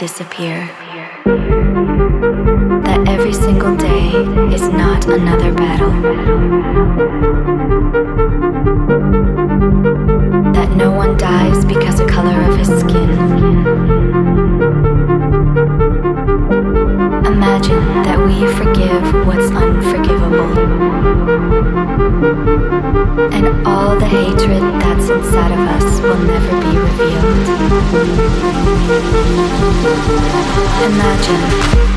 disappear. Imagine.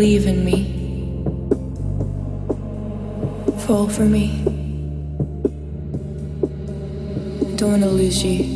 Believe in me. Fall for me. Don't want to lose you.